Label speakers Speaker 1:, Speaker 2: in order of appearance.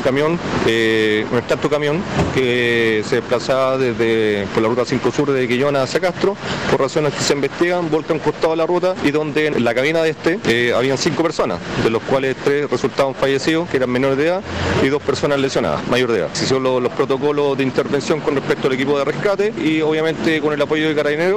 Speaker 1: camión, eh, un extracto camión que se desplazaba desde por la ruta 5 Sur de Quillona hacia Castro, por razones que se investigan, volca un costado la ruta y donde en la cabina de este eh, habían cinco personas, de los cuales tres resultaron fallecidos, que eran menores de edad, y dos personas lesionadas, mayor de edad. Se hicieron los, los protocolos de intervención con respecto al equipo de rescate y obviamente con el apoyo de Carabineros